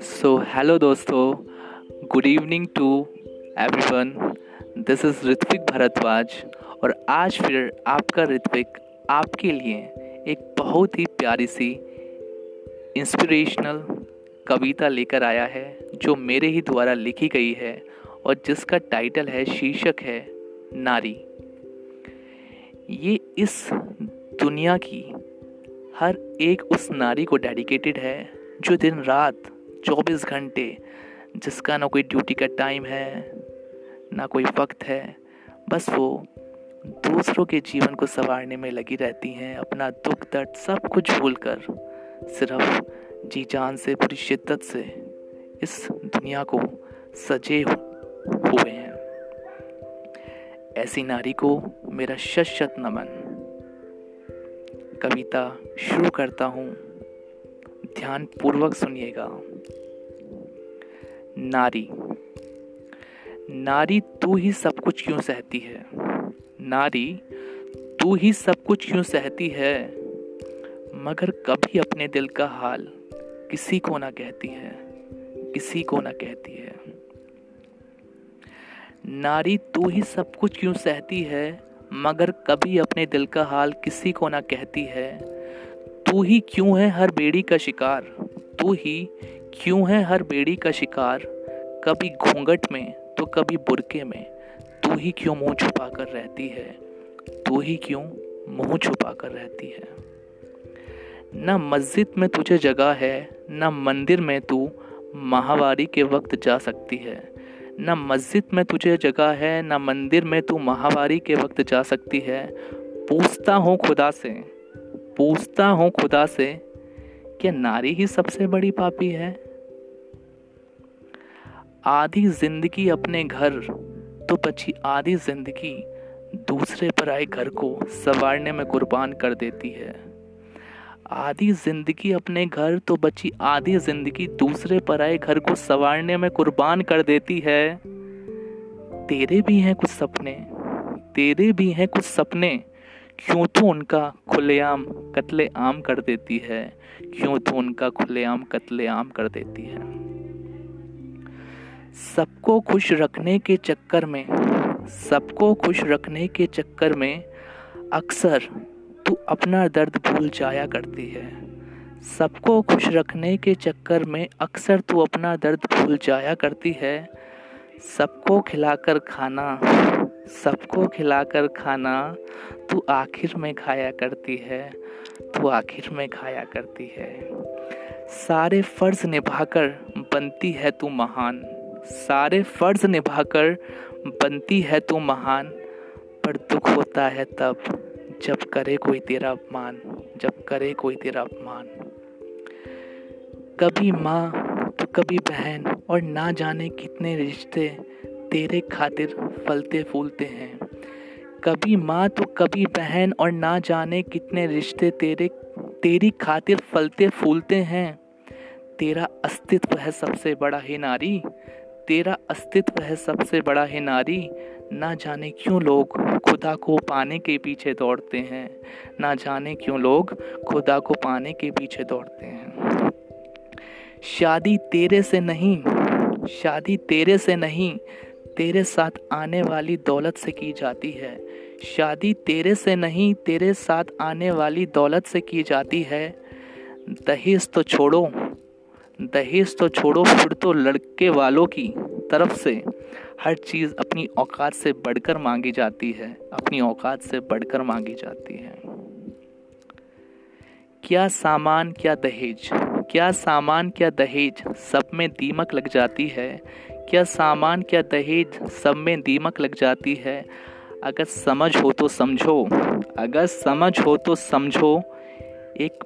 सो hello दोस्तों. Good evening to everyone this is Ritwik Bhardwaj और आज फिर आपका ऋत्विक आपके लिए एक बहुत ही प्यारी सी इंस्पिरेशनल कविता लेकर आया है, जो मेरे ही द्वारा लिखी गई है और जिसका टाइटल है शीर्षक है नारी. ये इस दुनिया की हर एक उस नारी को डेडिकेटेड है जो दिन रात 24 घंटे जिसका ना कोई ड्यूटी का टाइम है, ना कोई वक्त है, बस वो दूसरों के जीवन को संवारने में लगी रहती हैं, अपना दुख दर्द सब कुछ भूलकर, सिर्फ़ जी जान से, पूरी शिद्दत से इस दुनिया को सजे हुए हैं। ऐसी नारी को मेरा शत शत नमन। कविता शुरू करता हूँ। ध्यान पूर्वक सुनिएगा। नारी। नारी तू ही सब कुछ क्यों सहती है? नारी तू ही सब कुछ क्यों सहती है? मगर कभी अपने दिल का हाल किसी को ना कहती है, किसी को ना कहती है। नारी तू ही सब कुछ क्यों सहती है? मगर कभी अपने दिल का हाल किसी को ना कहती है। तू ही क्यों है हर बेड़ी का शिकार? तू ही क्यों है हर बेड़ी का शिकार? कभी घूंघट में तो कभी बुरके में। तू ही क्यों मुँह छुपा कर रहती है? तू ही क्यों मुँह छुपा कर रहती है? न मस्जिद में तुझे जगह है, न मंदिर में तू माहवारी के वक्त जा सकती है। न मस्जिद में तुझे जगह है, न मंदिर में तू महावारी के वक्त जा सकती है। पूछता हूँ खुदा से, पूछता हूँ खुदा से, क्या नारी ही सबसे बड़ी पापी है? आधी ज़िंदगी अपने घर तो बची आधी ज़िंदगी दूसरे पर आए घर को संवारने में कुर्बान कर देती है। आधी ज़िंदगी अपने घर तो बची आधी ज़िंदगी दूसरे पर आए घर को संवारने में कुर्बान कर देती है। तेरे भी हैं कुछ सपने, तेरे भी हैं कुछ सपने। क्यों तो उनका खुलेआम कत्ले आम कर देती है, क्यों तो उनका खुलेआम कत्ले आम कर देती है। सबको खुश रखने के चक्कर में, सबको खुश रखने के चक्कर में अक्सर तू अपना दर्द भूल जाया करती है। सबको खुश रखने के चक्कर में अक्सर तू अपना दर्द भूल जाया करती है। सबको खिलाकर खाना, सबको खिलाकर खाना तू आखिर में खाया करती है, तू आखिर में खाया करती है। सारे फ़र्ज़ निभाकर बनती है तू महान, सारे फ़र्ज़ निभाकर बनती है तू महान, पर दुख होता है तब। जब करे कोई तेरा अपमान, जब करे कोई तेरा अपमान। कभी माँ तो कभी बहन और ना जाने कितने रिश्ते तेरे खातिर फलते फूलते हैं। कभी माँ तो कभी बहन और ना जाने कितने रिश्ते तेरे, तेरी खातिर फलते फूलते हैं। तेरा अस्तित्व है सबसे बड़ा है नारी, तेरा अस्तित्व है सबसे बड़ा है नारी ना जाने क्यों लोग खुदा को पाने के पीछे दौड़ते हैं? ना जाने क्यों लोग खुदा को पाने के पीछे दौड़ते हैं? शादी तेरे से नहीं, शादी तेरे से नहीं, तेरे साथ आने वाली दौलत से की जाती है। शादी तेरे से नहीं, तेरे साथ आने वाली दौलत से की जाती है। दहेज तो छोड़ो, दहेज तो छोड़ो फिर तो लड़के वालों की। तरफ़ से हर चीज़ अपनी औकात से बढ़कर मांगी जाती है, अपनी औकात से बढ़कर मांगी जाती है। क्या सामान, क्या दहेज? क्या सामान, क्या दहेज सब में दीमक लग जाती है? क्या सामान, क्या दहेज सब में दीमक लग जाती है? अगर समझ हो तो समझो। अगर समझ हो तो समझो। एक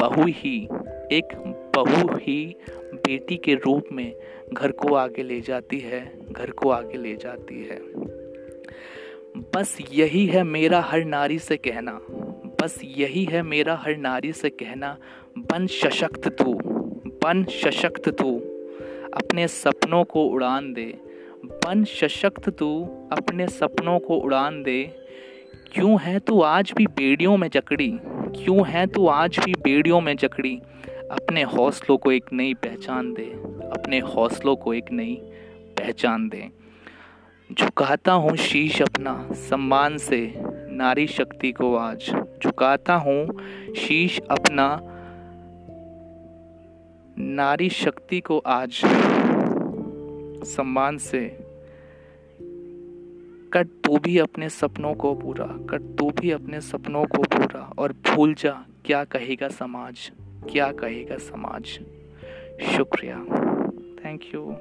बहू ही, एक बहू ही बेटी के रूप में घर को आगे ले जाती है, घर को आगे ले जाती है। बस यही है मेरा हर नारी से कहना, बस यही है मेरा हर नारी से कहना, बन सशक्त तू, बन सशक्त तू, अपने सपनों को उड़ान दे। बन सशक्त तू, अपने सपनों को उड़ान दे। क्यों है तू आज भी बेड़ियों में जकड़ी, क्यों है तू आज भी बेड़ियों में जकड़ी? अपने हौसलों को एक नई पहचान दे, अपने हौसलों को एक नई पहचान दे। झुकाता हूँ शीश अपना सम्मान से, नारी शक्ति को आज। झुकाता हूँ शीश अपना, नारी शक्ति को आज। सम्मान से। कर तू भी अपने सपनों को पूरा कर तू भी अपने सपनों को पूरा, और भूल जा क्या कहेगा समाज। क्या कहेगा समाज? शुक्रिया। Thank you